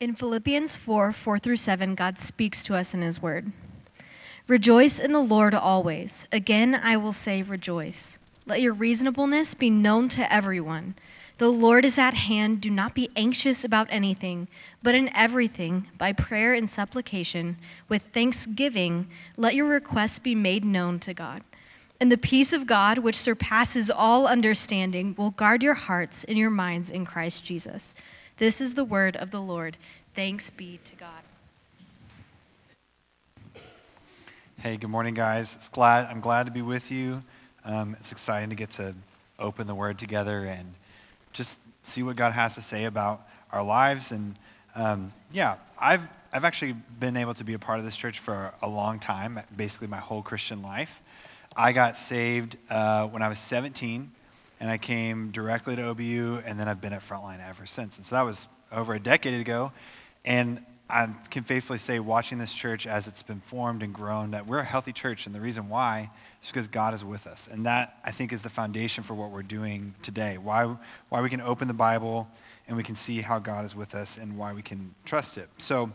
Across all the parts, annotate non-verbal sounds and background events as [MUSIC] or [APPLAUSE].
In Philippians 4 4 through 7, God speaks to us in His Word. Rejoice in the Lord always. Again, I will say, rejoice. Let your reasonableness be known to everyone. The Lord is at hand. Do not be anxious about anything, but in everything, by prayer and supplication, with thanksgiving, let your requests be made known to God. And the peace of God, which surpasses all understanding, will guard your hearts and your minds in Christ Jesus. This is the word of the Lord. Thanks be to God. Hey, good morning, guys. It's glad I'm glad to be with you. Um, it's exciting to get to open the Word together and just see what God has to say about our lives. And um, yeah, I've I've actually been able to be a part of this church for a long time, basically my whole Christian life. I got saved uh, when I was 17, and I came directly to OBU, and then I've been at Frontline ever since. And so that was over a decade ago. And I can faithfully say, watching this church as it's been formed and grown, that we're a healthy church. And the reason why is because God is with us. And that, I think, is the foundation for what we're doing today. Why, why we can open the Bible and we can see how God is with us and why we can trust it. So,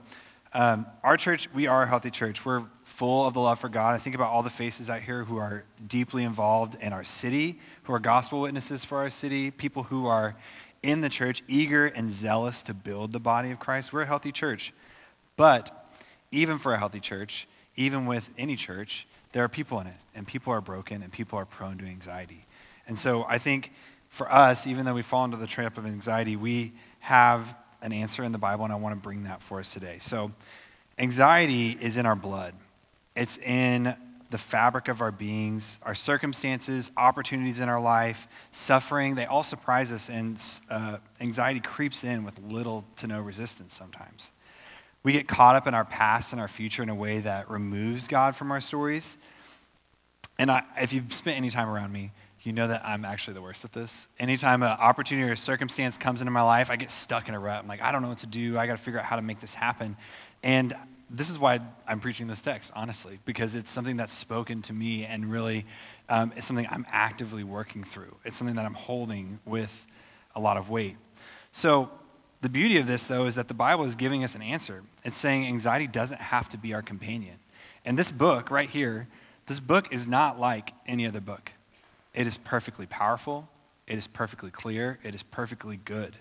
um, our church, we are a healthy church. We're full of the love for God. I think about all the faces out here who are deeply involved in our city, who are gospel witnesses for our city, people who are in the church, eager and zealous to build the body of Christ. We're a healthy church. But even for a healthy church, even with any church, there are people in it, and people are broken, and people are prone to anxiety. And so I think for us, even though we fall into the trap of anxiety, we have an answer in the Bible, and I want to bring that for us today. So, anxiety is in our blood, it's in the fabric of our beings, our circumstances, opportunities in our life, suffering, they all surprise us, and uh, anxiety creeps in with little to no resistance sometimes. We get caught up in our past and our future in a way that removes God from our stories. And I, if you've spent any time around me, you know that I'm actually the worst at this. Anytime an opportunity or circumstance comes into my life, I get stuck in a rut. I'm like, I don't know what to do. I got to figure out how to make this happen. And this is why I'm preaching this text, honestly, because it's something that's spoken to me and really um, it's something I'm actively working through. It's something that I'm holding with a lot of weight. So, the beauty of this, though, is that the Bible is giving us an answer. It's saying anxiety doesn't have to be our companion. And this book right here, this book is not like any other book. It is perfectly powerful, it is perfectly clear, it is perfectly good.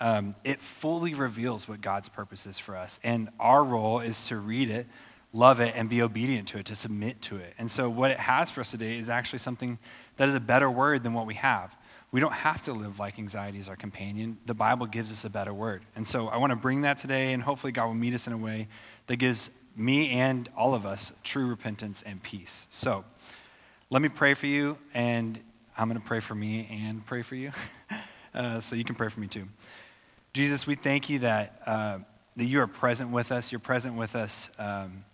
Um, it fully reveals what God's purpose is for us. And our role is to read it, love it, and be obedient to it, to submit to it. And so, what it has for us today is actually something that is a better word than what we have. We don't have to live like anxiety is our companion. The Bible gives us a better word. And so I want to bring that today, and hopefully, God will meet us in a way that gives me and all of us true repentance and peace. So let me pray for you, and I'm going to pray for me and pray for you. [LAUGHS] uh, so you can pray for me too. Jesus, we thank you that, uh, that you are present with us. You're present with us um,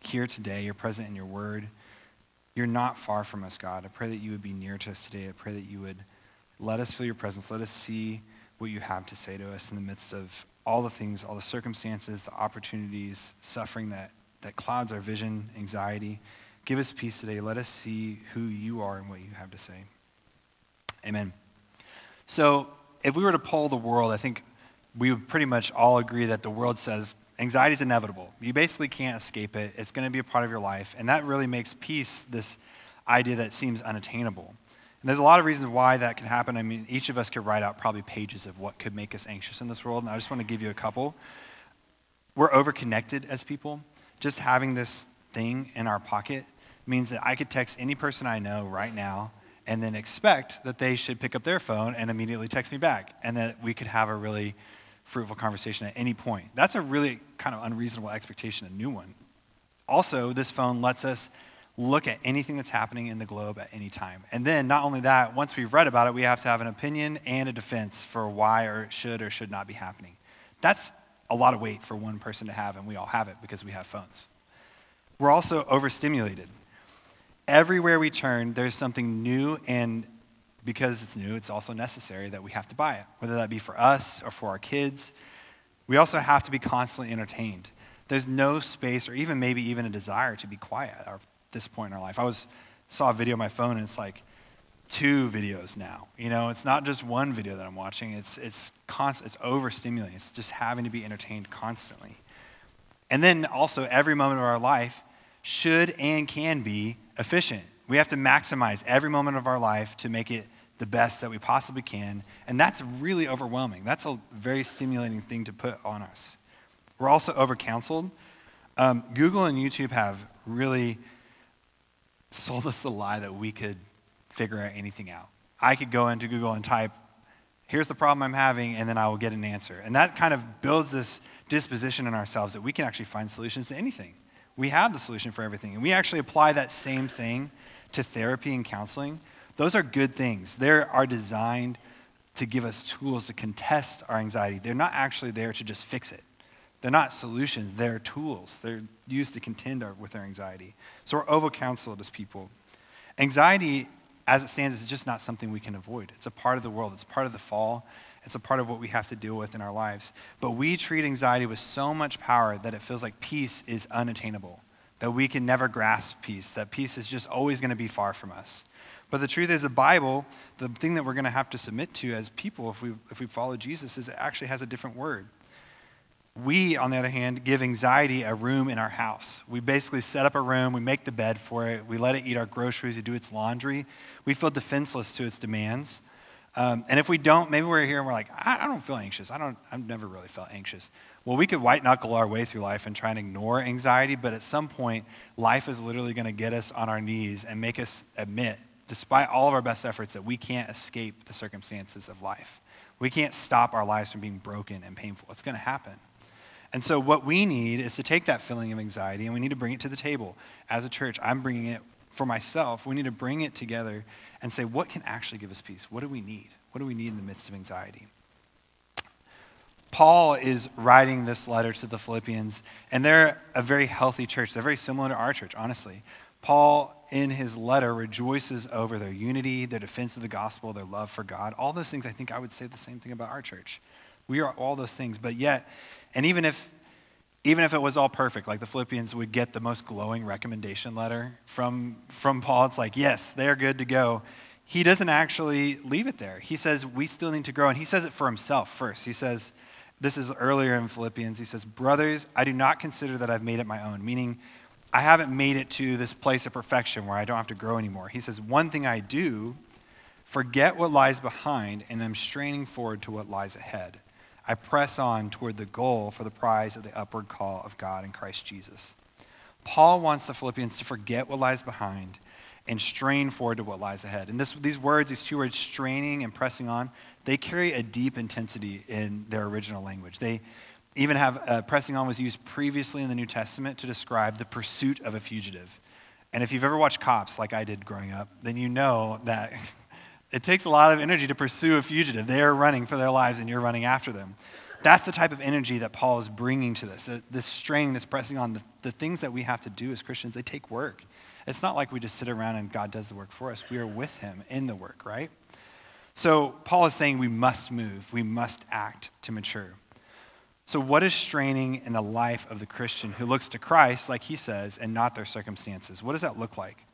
here today. You're present in your word. You're not far from us, God. I pray that you would be near to us today. I pray that you would let us feel your presence. Let us see what you have to say to us in the midst of all the things, all the circumstances, the opportunities, suffering that, that clouds our vision, anxiety. Give us peace today. Let us see who you are and what you have to say. Amen. So, if we were to poll the world, I think we would pretty much all agree that the world says Anxiety is inevitable. You basically can't escape it. It's going to be a part of your life. And that really makes peace this idea that seems unattainable. And there's a lot of reasons why that can happen. I mean, each of us could write out probably pages of what could make us anxious in this world. And I just want to give you a couple. We're overconnected as people. Just having this thing in our pocket means that I could text any person I know right now and then expect that they should pick up their phone and immediately text me back. And that we could have a really fruitful conversation at any point. That's a really kind of unreasonable expectation, a new one. Also, this phone lets us look at anything that's happening in the globe at any time. And then, not only that, once we've read about it, we have to have an opinion and a defense for why or should or should not be happening. That's a lot of weight for one person to have, and we all have it because we have phones. We're also overstimulated. Everywhere we turn, there's something new and because it's new, it's also necessary that we have to buy it, whether that be for us or for our kids. We also have to be constantly entertained. There's no space or even maybe even a desire to be quiet at this point in our life. I was saw a video on my phone and it's like two videos now. You know, it's not just one video that I'm watching. It's it's constant. It's overstimulating. It's just having to be entertained constantly. And then also every moment of our life should and can be efficient. We have to maximize every moment of our life to make it the best that we possibly can. And that's really overwhelming. That's a very stimulating thing to put on us. We're also over counseled. Um, Google and YouTube have really sold us the lie that we could figure out anything out. I could go into Google and type, here's the problem I'm having, and then I will get an answer. And that kind of builds this disposition in ourselves that we can actually find solutions to anything. We have the solution for everything. And we actually apply that same thing to therapy and counseling. Those are good things. They are designed to give us tools to contest our anxiety. They're not actually there to just fix it. They're not solutions, they're tools. They're used to contend with our anxiety. So we're over counseled as people. Anxiety, as it stands, it's just not something we can avoid. It's a part of the world, it's part of the fall, it's a part of what we have to deal with in our lives. But we treat anxiety with so much power that it feels like peace is unattainable, that we can never grasp peace, that peace is just always going to be far from us. But the truth is, the Bible, the thing that we're going to have to submit to as people if we, if we follow Jesus, is it actually has a different word. We, on the other hand, give anxiety a room in our house. We basically set up a room, we make the bed for it, we let it eat our groceries, we do its laundry. We feel defenseless to its demands. Um, and if we don't, maybe we're here and we're like, I, I, don't feel anxious. I don't, I've never really felt anxious. Well, we could white knuckle our way through life and try and ignore anxiety, but at some point, life is literally going to get us on our knees and make us admit, despite all of our best efforts, that we can't escape the circumstances of life. We can't stop our lives from being broken and painful. It's going to happen. And so, what we need is to take that feeling of anxiety and we need to bring it to the table. As a church, I'm bringing it for myself. We need to bring it together and say, what can actually give us peace? What do we need? What do we need in the midst of anxiety? Paul is writing this letter to the Philippians, and they're a very healthy church. They're very similar to our church, honestly. Paul, in his letter, rejoices over their unity, their defense of the gospel, their love for God. All those things, I think I would say the same thing about our church. We are all those things, but yet, and even if even if it was all perfect, like the Philippians would get the most glowing recommendation letter from, from Paul, it's like, yes, they're good to go. He doesn't actually leave it there. He says, we still need to grow. And he says it for himself first. He says, this is earlier in Philippians, he says, Brothers, I do not consider that I've made it my own, meaning I haven't made it to this place of perfection where I don't have to grow anymore. He says, One thing I do, forget what lies behind, and I'm straining forward to what lies ahead. I press on toward the goal for the prize of the upward call of God in Christ Jesus. Paul wants the Philippians to forget what lies behind and strain forward to what lies ahead. And this, these words, these two words, straining and pressing on, they carry a deep intensity in their original language. They even have uh, pressing on was used previously in the New Testament to describe the pursuit of a fugitive. And if you've ever watched Cops, like I did growing up, then you know that [LAUGHS] It takes a lot of energy to pursue a fugitive. They are running for their lives and you're running after them. That's the type of energy that Paul is bringing to this. Uh, this strain that's pressing on. The, the things that we have to do as Christians, they take work. It's not like we just sit around and God does the work for us. We are with him in the work, right? So Paul is saying we must move, we must act to mature. So, what is straining in the life of the Christian who looks to Christ, like he says, and not their circumstances? What does that look like?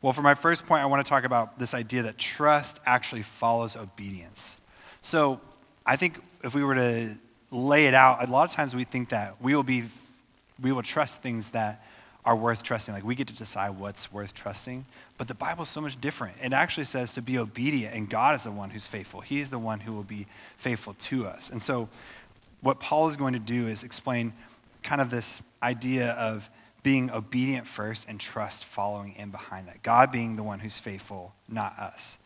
Well, for my first point, I want to talk about this idea that trust actually follows obedience. So I think if we were to lay it out, a lot of times we think that we will be, we will trust things that are worth trusting. Like we get to decide what's worth trusting. But the Bible is so much different. It actually says to be obedient, and God is the one who's faithful. He's the one who will be faithful to us. And so what Paul is going to do is explain kind of this idea of being obedient first and trust following in behind that. God being the one who's faithful, not us.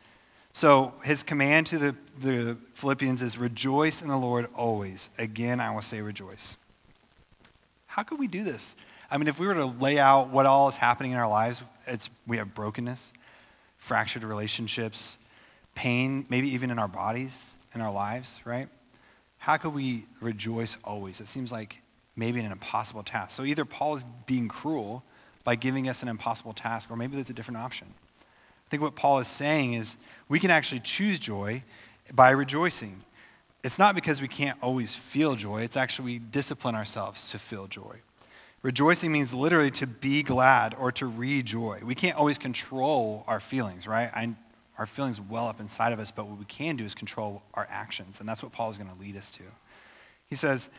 So his command to the, the Philippians is rejoice in the Lord always. Again, I will say rejoice. How could we do this? I mean, if we were to lay out what all is happening in our lives, it's, we have brokenness, fractured relationships, pain, maybe even in our bodies, in our lives, right? How could we rejoice always? It seems like maybe an impossible task. So either Paul is being cruel by giving us an impossible task, or maybe there's a different option. I think what Paul is saying is we can actually choose joy by rejoicing. It's not because we can't always feel joy, it's actually we discipline ourselves to feel joy. Rejoicing means literally to be glad or to rejoice. We can't always control our feelings, right? I, Our feelings well up inside of us, but what we can do is control our actions. And that's what Paul is going to lead us to. He says,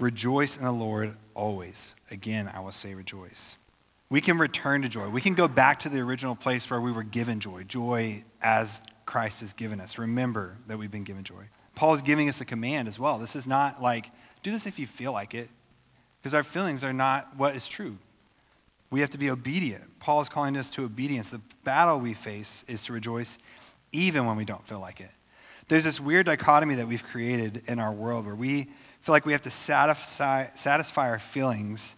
Rejoice in the Lord always. Again, I will say rejoice. We can return to joy. We can go back to the original place where we were given joy, joy as Christ has given us. Remember that we've been given joy. Paul is giving us a command as well. This is not like, do this if you feel like it, because our feelings are not what is true. We have to be obedient. Paul is calling us to obedience. The battle we face is to rejoice even when we don't feel like it. There's this weird dichotomy that we've created in our world where we feel like we have to satisfy, satisfy our feelings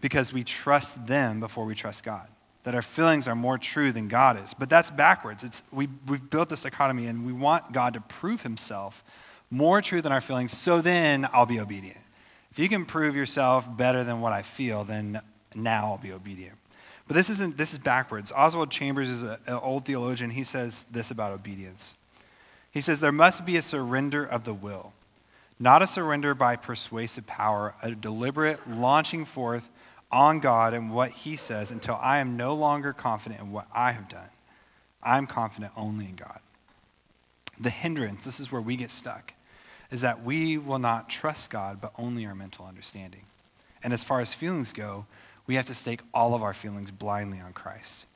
because we trust them before we trust God. That our feelings are more true than God is. But that's backwards. It's, we, we've built this dichotomy and we want God to prove himself more true than our feelings, so then I'll be obedient. If you can prove yourself better than what I feel, then now I'll be obedient. But this isn't this is backwards. Oswald Chambers is an old theologian. He says this about obedience. He says there must be a surrender of the will, not a surrender by persuasive power, a deliberate launching forth on God and what he says until I am no longer confident in what I have done. I'm confident only in God. The hindrance, this is where we get stuck, is that we will not trust God, but only our mental understanding. And as far as feelings go, we have to stake all of our feelings blindly on Christ.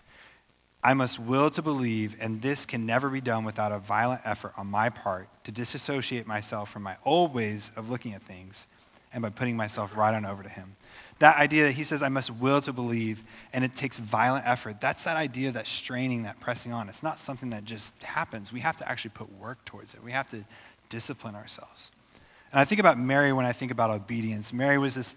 I must will to believe, and this can never be done without a violent effort on my part to disassociate myself from my old ways of looking at things and by putting myself right on over to Him. That idea that he says, I must will to believe, and it takes violent effort. That's that idea, that straining, that pressing on. It's not something that just happens. We have to actually put work towards it. We have to discipline ourselves. And I think about Mary when I think about obedience. Mary was this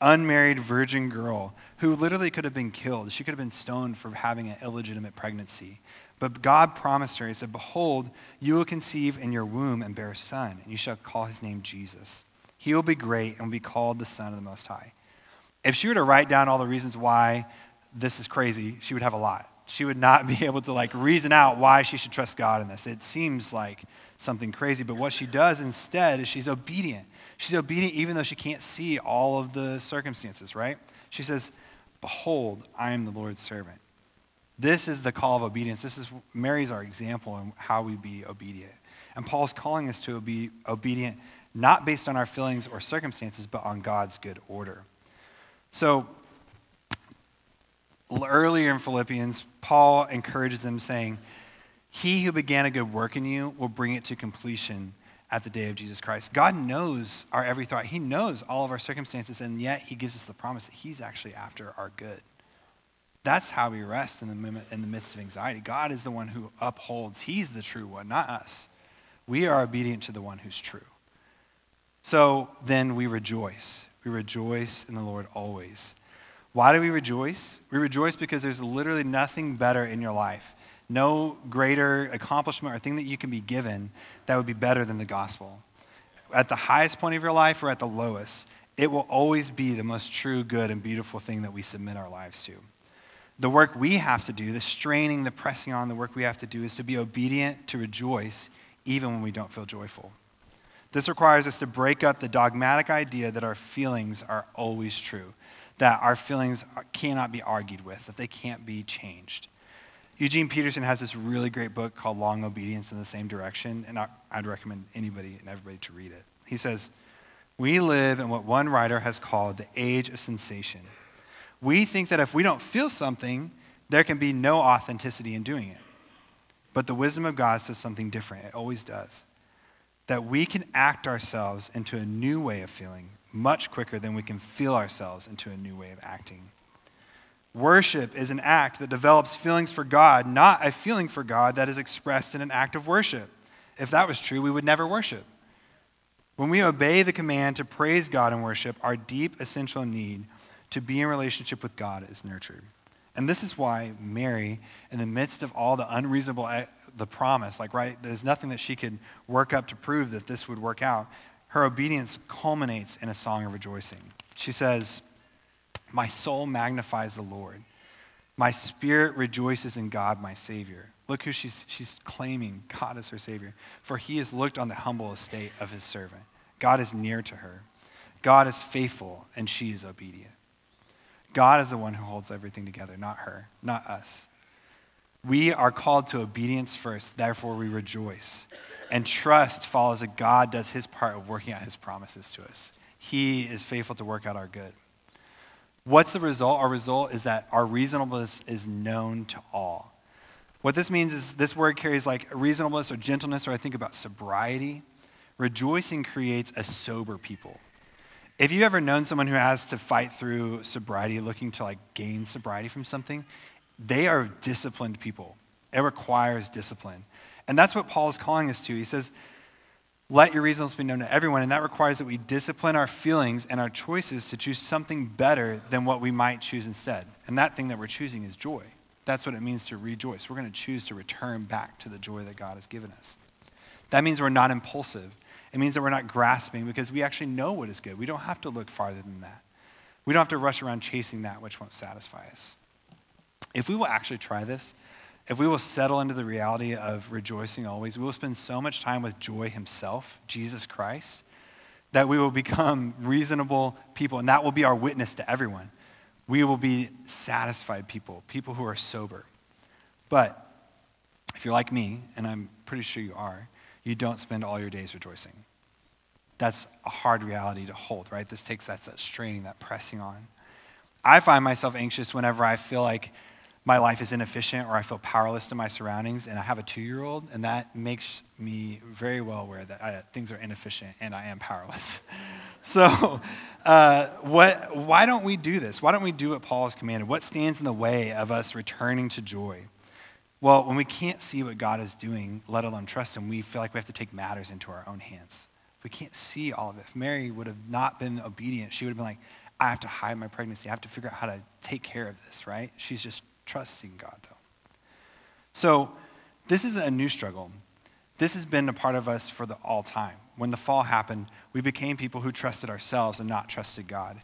unmarried virgin girl who literally could have been killed. She could have been stoned for having an illegitimate pregnancy. But God promised her, He said, Behold, you will conceive in your womb and bear a son, and you shall call his name Jesus. He will be great and will be called the Son of the Most High. If she were to write down all the reasons why this is crazy, she would have a lot. She would not [LAUGHS] be able to like reason out why she should trust God in this. It seems like something crazy, but what she does instead is she's obedient. She's obedient even though she can't see all of the circumstances, right? She says, Behold, I am the Lord's servant. This is the call of obedience. This is Mary's our example in how we be obedient. And Paul's calling us to be obedient not based on our feelings or circumstances, but on God's good order. So, earlier in Philippians, Paul encourages them, saying, He who began a good work in you will bring it to completion at the day of Jesus Christ. God knows our every thought, He knows all of our circumstances, and yet He gives us the promise that He's actually after our good. That's how we rest in the, in the midst of anxiety. God is the one who upholds, He's the true one, not us. We are obedient to the one who's true. So then we rejoice. We rejoice in the Lord always. Why do we rejoice? We rejoice because there's literally nothing better in your life no greater accomplishment or thing that you can be given that would be better than the gospel. At the highest point of your life or at the lowest, it will always be the most true, good, and beautiful thing that we submit our lives to. The work we have to do, the straining, the pressing on, the work we have to do is to be obedient, to rejoice, even when we don't feel joyful. This requires us to break up the dogmatic idea that our feelings are always true, that our feelings cannot be argued with, that they can't be changed. Eugene Peterson has this really great book called Long Obedience in the Same Direction, and I'd recommend anybody and everybody to read it. He says, We live in what one writer has called the age of sensation. We think that if we don't feel something, there can be no authenticity in doing it. But the wisdom of God says something different. It always does. That we can act ourselves into a new way of feeling much quicker than we can feel ourselves into a new way of acting. Worship is an act that develops feelings for God, not a feeling for God that is expressed in an act of worship. If that was true, we would never worship. When we obey the command to praise God and worship, our deep essential need to be in relationship with God is nurtured. And this is why Mary, in the midst of all the unreasonable, eh, the promise, like, right, there's nothing that she could work up to prove that this would work out, her obedience culminates in a song of rejoicing. She says, my soul magnifies the Lord. My spirit rejoices in God, my Savior. Look who she's, she's claiming God as her Savior. For he has looked on the humble estate of his servant. God is near to her. God is faithful, and she is obedient. God is the one who holds everything together, not her, not us. We are called to obedience first, therefore we rejoice. And trust follows that God does his part of working out his promises to us. He is faithful to work out our good. What's the result? Our result is that our reasonableness is known to all. What this means is this word carries like reasonableness or gentleness, or I think about sobriety. Rejoicing creates a sober people. If you've ever known someone who has to fight through sobriety, looking to like gain sobriety from something, they are disciplined people. It requires discipline. And that's what Paul is calling us to. He says, let your reasons be known to everyone. And that requires that we discipline our feelings and our choices to choose something better than what we might choose instead. And that thing that we're choosing is joy. That's what it means to rejoice. We're going to choose to return back to the joy that God has given us. That means we're not impulsive. It means that we're not grasping because we actually know what is good. We don't have to look farther than that. We don't have to rush around chasing that which won't satisfy us. If we will actually try this, if we will settle into the reality of rejoicing always, we will spend so much time with joy himself, Jesus Christ, that we will become reasonable people, and that will be our witness to everyone. We will be satisfied people, people who are sober. But if you're like me, and I'm pretty sure you are, you don't spend all your days rejoicing. That's a hard reality to hold, right? This takes that, that straining, that pressing on. I find myself anxious whenever I feel like my life is inefficient or I feel powerless to my surroundings, and I have a two year old, and that makes me very well aware that I, things are inefficient and I am powerless. [LAUGHS] so, uh, what, why don't we do this? Why don't we do what Paul has commanded? What stands in the way of us returning to joy? Well, when we can't see what God is doing, let alone trust Him, we feel like we have to take matters into our own hands. If we can't see all of it, if Mary would have not been obedient, she would have been like, I have to hide my pregnancy. I have to figure out how to take care of this, right? She's just trusting God, though. So, this is a new struggle. This has been a part of us for the all time. When the fall happened, we became people who trusted ourselves and not trusted God.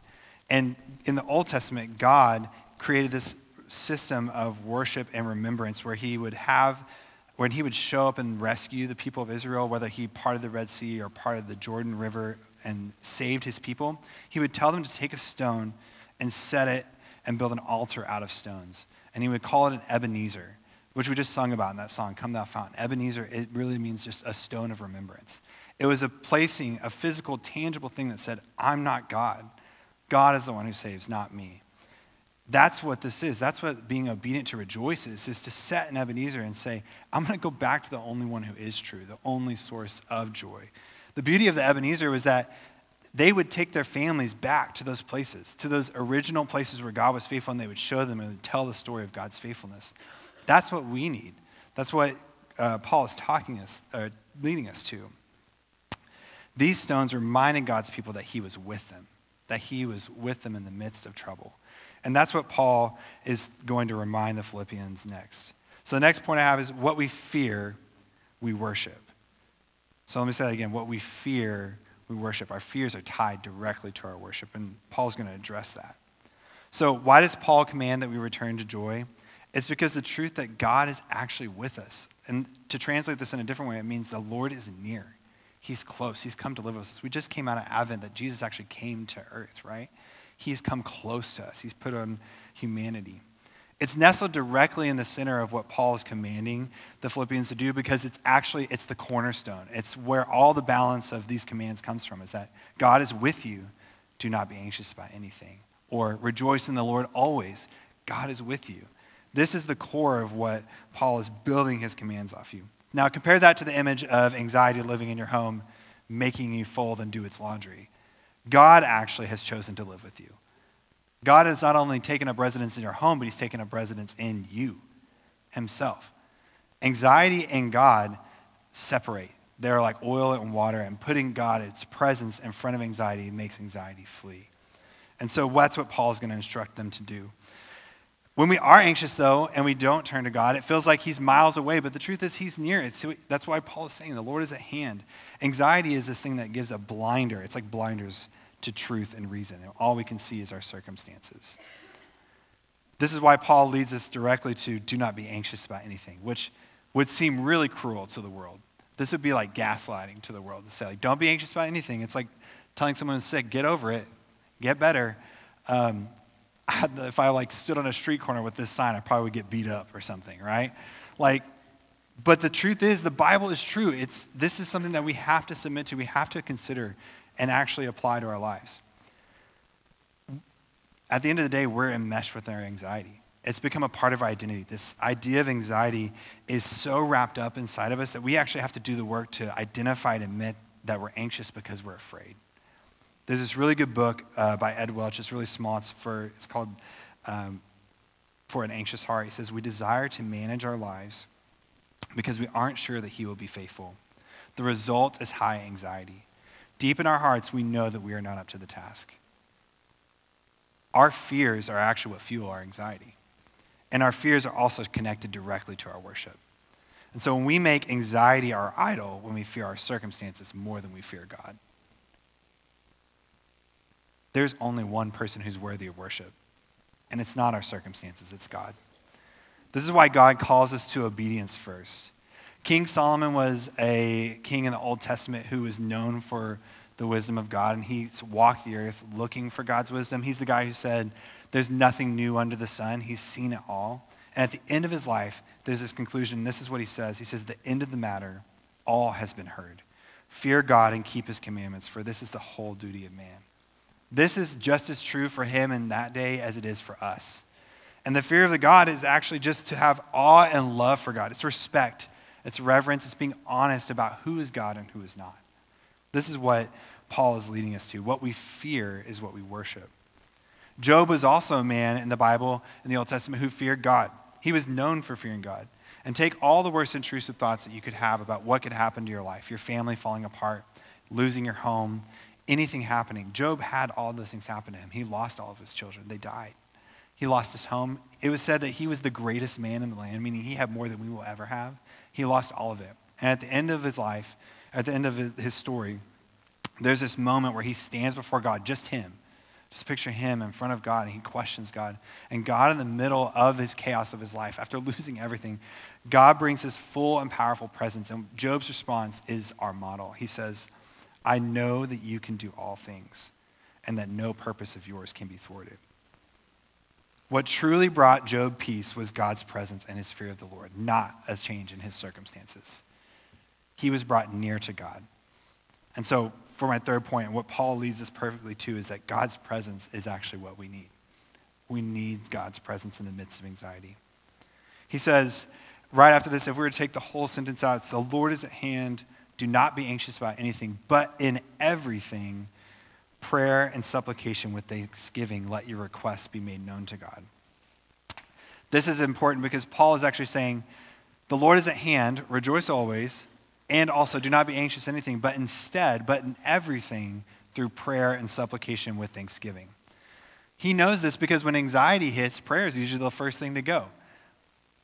And in the Old Testament, God created this system of worship and remembrance where he would have when he would show up and rescue the people of Israel, whether he parted the Red Sea or parted the Jordan River and saved his people, he would tell them to take a stone and set it and build an altar out of stones and he would call it an Ebenezer, which we just sung about in that song, Come Thou Fountain. Ebenezer, it really means just a stone of remembrance. It was a placing, a physical, tangible thing that said, I'm not God. God is the one who saves, not me. That's what this is. That's what being obedient to rejoice is, is to set an Ebenezer and say, I'm going to go back to the only one who is true, the only source of joy. The beauty of the Ebenezer was that they would take their families back to those places, to those original places where God was faithful, and they would show them and tell the story of God's faithfulness. That's what we need. That's what uh, Paul is talking us, uh, leading us to. These stones reminded God's people that he was with them, that he was with them in the midst of trouble. And that's what Paul is going to remind the Philippians next. So the next point I have is what we fear, we worship. So let me say that again. What we fear, we worship. Our fears are tied directly to our worship, and Paul's going to address that. So, why does Paul command that we return to joy? It's because the truth that God is actually with us. And to translate this in a different way, it means the Lord is near. He's close. He's come to live with us. We just came out of Advent that Jesus actually came to earth, right? He's come close to us. He's put on humanity. It's nestled directly in the center of what Paul is commanding the Philippians to do because it's actually it's the cornerstone. It's where all the balance of these commands comes from is that God is with you. Do not be anxious about anything. Or rejoice in the Lord always. God is with you. This is the core of what Paul is building his commands off you. Now compare that to the image of anxiety living in your home, making you fold and do its laundry. God actually has chosen to live with you. God has not only taken up residence in your home, but He's taken up residence in you Himself. Anxiety and God separate. They're like oil and water, and putting God, its presence in front of anxiety, makes anxiety flee. And so that's what Paul is going to instruct them to do. When we are anxious, though, and we don't turn to God, it feels like He's miles away, but the truth is He's near. It's, that's why Paul is saying the Lord is at hand. Anxiety is this thing that gives a blinder. It's like blinders to truth and reason. And all we can see is our circumstances. This is why Paul leads us directly to do not be anxious about anything, which would seem really cruel to the world. This would be like gaslighting to the world to say, like, don't be anxious about anything. It's like telling someone who's sick, get over it, get better. Um, [LAUGHS] if I like stood on a street corner with this sign, I probably would get beat up or something, right? Like, but the truth is, the Bible is true. It's, this is something that we have to submit to, we have to consider and actually apply to our lives. At the end of the day, we're enmeshed with our anxiety. It's become a part of our identity. This idea of anxiety is so wrapped up inside of us that we actually have to do the work to identify and admit that we're anxious because we're afraid. There's this really good book uh, by Ed Welch. It's really small. It's, for, it's called um, For an Anxious Heart. He says, We desire to manage our lives because we aren't sure that He will be faithful. The result is high anxiety. Deep in our hearts, we know that we are not up to the task. Our fears are actually what fuel our anxiety. And our fears are also connected directly to our worship. And so when we make anxiety our idol, when we fear our circumstances more than we fear God, there's only one person who's worthy of worship. And it's not our circumstances, it's God. This is why God calls us to obedience first. King Solomon was a king in the Old Testament who was known for the wisdom of God, and he walked the earth looking for God's wisdom. He's the guy who said, There's nothing new under the sun. He's seen it all. And at the end of his life, there's this conclusion. This is what he says He says, The end of the matter, all has been heard. Fear God and keep his commandments, for this is the whole duty of man. This is just as true for him in that day as it is for us. And the fear of the God is actually just to have awe and love for God. It's respect, it's reverence, it's being honest about who is God and who is not. This is what Paul is leading us to. What we fear is what we worship. Job was also a man in the Bible, in the Old Testament, who feared God. He was known for fearing God. And take all the worst intrusive thoughts that you could have about what could happen to your life your family falling apart, losing your home, anything happening. Job had all those things happen to him. He lost all of his children, they died. He lost his home. It was said that he was the greatest man in the land, meaning he had more than we will ever have. He lost all of it. And at the end of his life, at the end of his story, there's this moment where he stands before God, just him. Just picture him in front of God and he questions God. And God, in the middle of his chaos of his life, after [LAUGHS] losing everything, God brings his full and powerful presence. And Job's response is our model. He says, I know that you can do all things and that no purpose of yours can be thwarted. What truly brought Job peace was God's presence and his fear of the Lord, not a change in his circumstances he was brought near to God. And so, for my third point, what Paul leads us perfectly to is that God's presence is actually what we need. We need God's presence in the midst of anxiety. He says, right after this, if we were to take the whole sentence out, it's the Lord is at hand. Do not be anxious about anything, but in everything, prayer and supplication with thanksgiving, let your requests be made known to God. This is important because Paul is actually saying, The Lord is at hand, rejoice always, and also, do not be anxious anything, but instead, but in everything, through prayer and supplication with thanksgiving. He knows this because when anxiety hits, prayer is usually the first thing to go.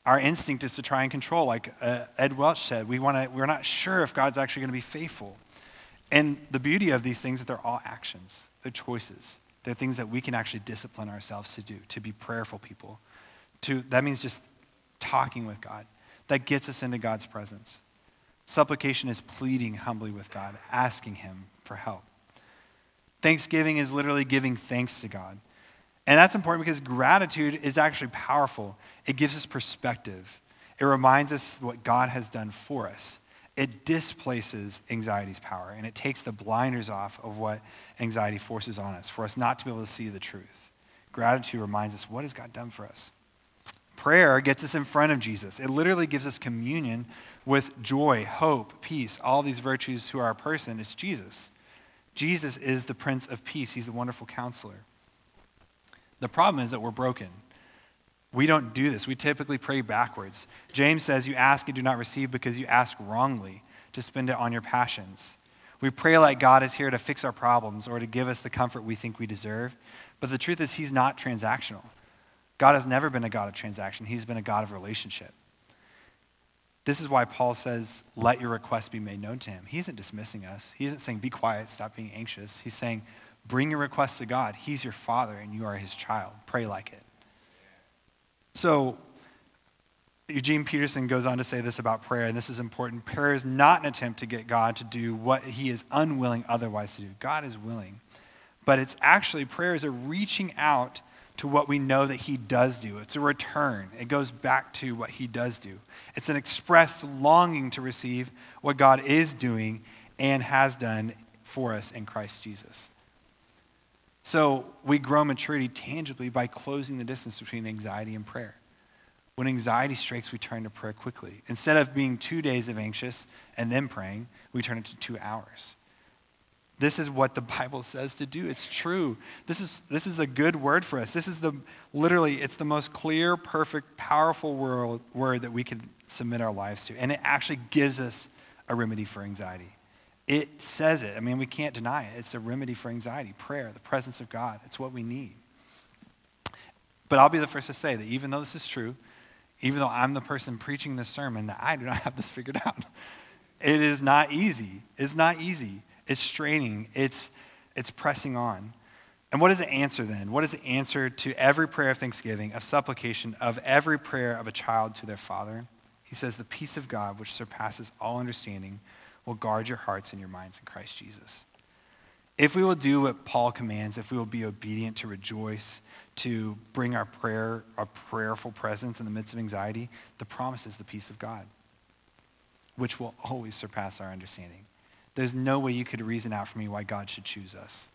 Our instinct is to try and control, like uh, Ed Welch said. We wanna, we're not sure if God's actually going to be faithful. And the beauty of these things is that they're all actions, they're choices. They're things that we can actually discipline ourselves to do, to be prayerful people. To, that means just talking with God. That gets us into God's presence. Supplication is pleading humbly with God, asking Him for help. Thanksgiving is literally giving thanks to God. And that's important because gratitude is actually powerful. It gives us perspective, it reminds us what God has done for us. It displaces anxiety's power and it takes the blinders off of what anxiety forces on us for us not to be able to see the truth. Gratitude reminds us what has God done for us. Prayer gets us in front of Jesus. It literally gives us communion with joy, hope, peace, all these virtues to our person. It's Jesus. Jesus is the Prince of Peace, He's the wonderful counselor. The problem is that we're broken. We don't do this. We typically pray backwards. James says, You ask and do not receive because you ask wrongly to spend it on your passions. We pray like God is here to fix our problems or to give us the comfort we think we deserve. But the truth is, He's not transactional. God has never been a God of transaction, He's been a God of relationship. This is why Paul says, Let your requests be made known to Him. He isn't dismissing us, He isn't saying, Be quiet, stop being anxious. He's saying, Bring your requests to God. He's your Father, and you are His child. Pray like it. So, Eugene Peterson goes on to say this about prayer, and this is important. Prayer is not an attempt to get God to do what he is unwilling otherwise to do. God is willing. But it's actually, prayer is a reaching out to what we know that he does do. It's a return. It goes back to what he does do. It's an expressed longing to receive what God is doing and has done for us in Christ Jesus. So we grow maturity tangibly by closing the distance between anxiety and prayer. When anxiety strikes, we turn to prayer quickly. Instead of being two days of anxious and then praying, we turn it to two hours. This is what the [LAUGHS] Bible says to do. It's true. This is, this is a good word for us. This is the, literally, it's the most clear, perfect, powerful world, word that we can submit our lives to. And it actually gives us a remedy for anxiety. It says it. I mean, we can't deny it. It's a remedy for anxiety, prayer, the presence of God. It's what we need. But I'll be the first to say that even though this is true, even though I'm the person preaching this sermon, that I do not [LAUGHS] have this figured out. It is not easy. It's not easy. It's straining, it's, it's pressing on. And what is the answer then? What is the answer to every prayer of thanksgiving, of supplication, of every prayer of a child to their father? He says, The peace of God, which surpasses all understanding, will guard your hearts and your minds in Christ Jesus. If we will do what Paul commands, if we will be obedient to rejoice, to bring our prayer, our prayerful presence in the midst of anxiety, the promise is the peace of God, which will always surpass our understanding. There's no way you could reason out for me why God should choose us.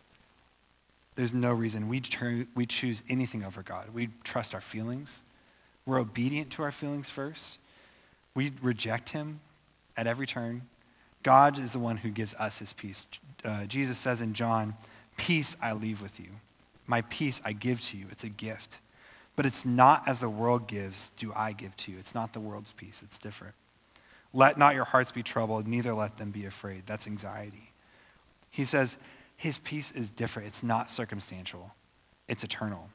There's no reason we, turn, we choose anything over God. We trust our feelings. We're obedient to our feelings first. We reject Him at every turn. God is the one who gives us His peace. Uh, Jesus says in John, Peace I leave with you. My peace I give to you. It's a gift. But it's not as the world gives, do I give to you. It's not the world's peace, it's different. Let not your hearts be troubled, neither let them be afraid. That's anxiety. He says, His peace is different. It's not circumstantial, it's eternal.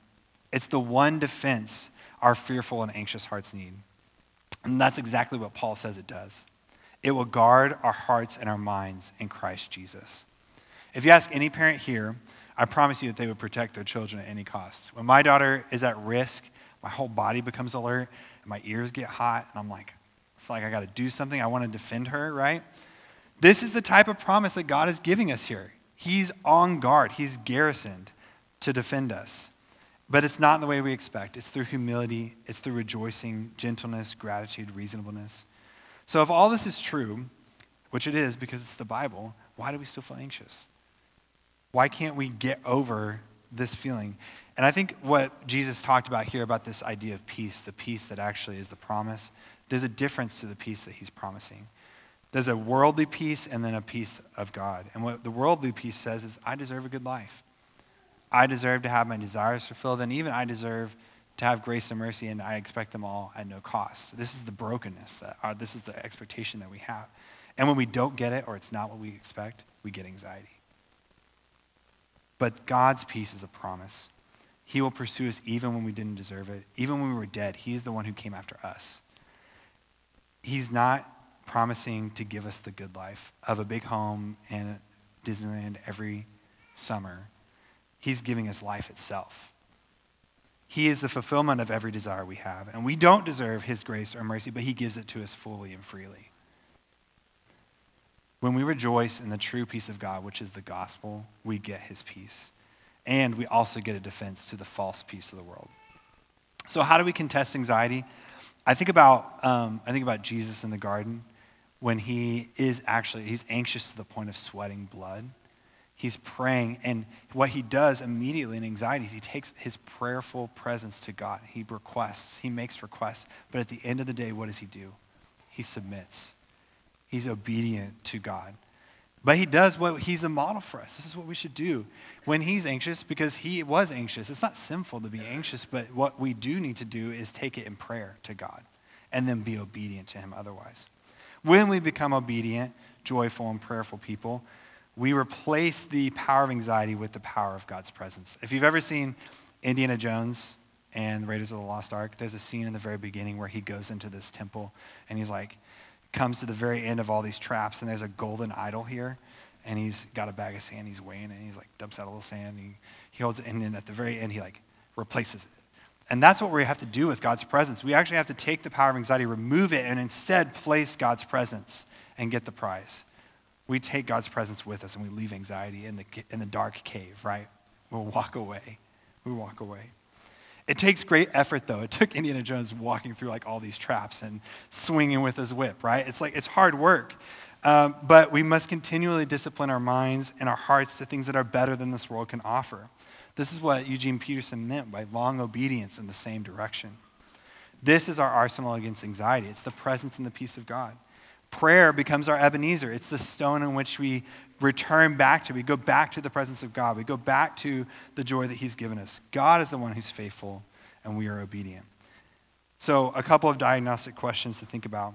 It's the one defense our fearful and anxious hearts need. And that's exactly what Paul says it does. It will guard our hearts and our minds in Christ Jesus. If you ask any parent here, I promise you that they would protect their children at any cost. When my daughter is at risk, my whole body becomes alert, and my ears get hot, and I'm like, I feel like I got to do something. I want to defend her, right? This is the type of promise that God is giving us here. He's on guard, He's garrisoned to defend us. But it's not in the way we expect. It's through humility, it's through rejoicing, gentleness, gratitude, reasonableness. So, if all this is true, which it is because it's the Bible, why do we still feel anxious? Why can't we get over this feeling? And I think what Jesus talked about here about this idea of peace, the peace that actually is the promise, there's a difference to the peace that he's promising. There's a worldly peace and then a peace of God. And what the worldly peace says is, I deserve a good life. I deserve to have my desires fulfilled, and even I deserve to have grace and mercy, and I expect them all at no cost. This is the brokenness that uh, this is the expectation that we have. And when we don't get it or it's not what we expect, we get anxiety. But God's peace is a promise. He will pursue us even when we didn't deserve it. Even when we were dead, He's the one who came after us. He's not promising to give us the good life of a big home and Disneyland every summer. He's giving us life itself. He is the fulfillment of every desire we have. And we don't deserve His grace or mercy, but He gives it to us fully and freely. When we rejoice in the true peace of God, which is the gospel, we get His peace. And we also get a defense to the false peace of the world. So, how do we contest anxiety? I think about, um, I think about Jesus in the garden when he is actually, he's anxious to the point of sweating blood. He's praying, and what he does immediately in anxiety is he takes his prayerful presence to God. He requests, he makes requests, but at the end of the day, what does he do? He submits. He's obedient to God. But he does what he's a model for us. This is what we should do when he's anxious because he was anxious. It's not sinful to be anxious, but what we do need to do is take it in prayer to God and then be obedient to him otherwise. When we become obedient, joyful, and prayerful people, we replace the power of anxiety with the power of God's presence. If you've ever seen Indiana Jones and Raiders of the Lost Ark, there's a scene in the very beginning where he goes into this temple and he's like, comes to the very end of all these traps, and there's a golden idol here, and he's got a bag of sand, he's weighing it, and he's like dumps out a little sand, he, he holds it, and then at the very end, he like replaces it. And that's what we have to do with God's presence. We actually have to take the power of anxiety, remove it, and instead place God's presence and get the prize. We take God's presence with us and we leave anxiety in the, in the dark cave, right? We'll walk away. We walk away. It takes great effort, though. It took Indiana Jones walking through like all these traps and swinging with his whip, right? It's like it's hard work. Um, but we must continually discipline our minds and our hearts to things that are better than this world can offer. This is what Eugene Peterson meant by long obedience in the same direction. This is our arsenal against anxiety. It's the presence and the peace of God. Prayer becomes our Ebenezer. It's the stone in which we return back to. We go back to the presence of God. We go back to the joy that He's given us. God is the one who's faithful, and we are obedient. So, a couple of diagnostic questions to think about.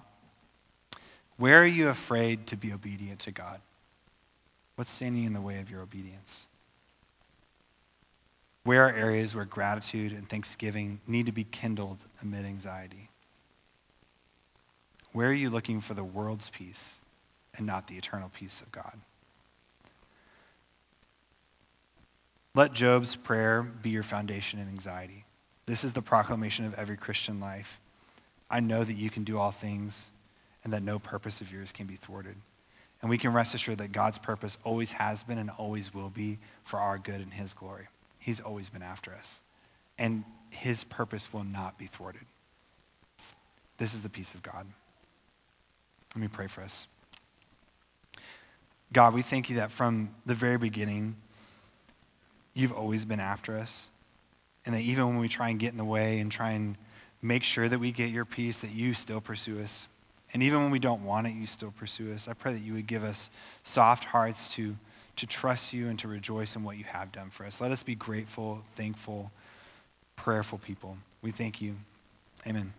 Where are you afraid to be obedient to God? What's standing in the way of your obedience? Where are areas where gratitude and thanksgiving need to be kindled amid anxiety? Where are you looking for the world's peace and not the eternal peace of God? Let Job's prayer be your foundation in anxiety. This is the proclamation of every Christian life. I know that you can do all things and that no purpose of yours can be thwarted. And we can rest assured that God's purpose always has been and always will be for our good and His glory. He's always been after us. And His purpose will not be thwarted. This is the peace of God. Let me pray for us. God, we thank you that from the very beginning, you've always been after us. And that even when we try and get in the way and try and make sure that we get your peace, that you still pursue us. And even when we don't want it, you still pursue us. I pray that you would give us soft hearts to, to trust you and to rejoice in what you have done for us. Let us be grateful, thankful, prayerful people. We thank you. Amen.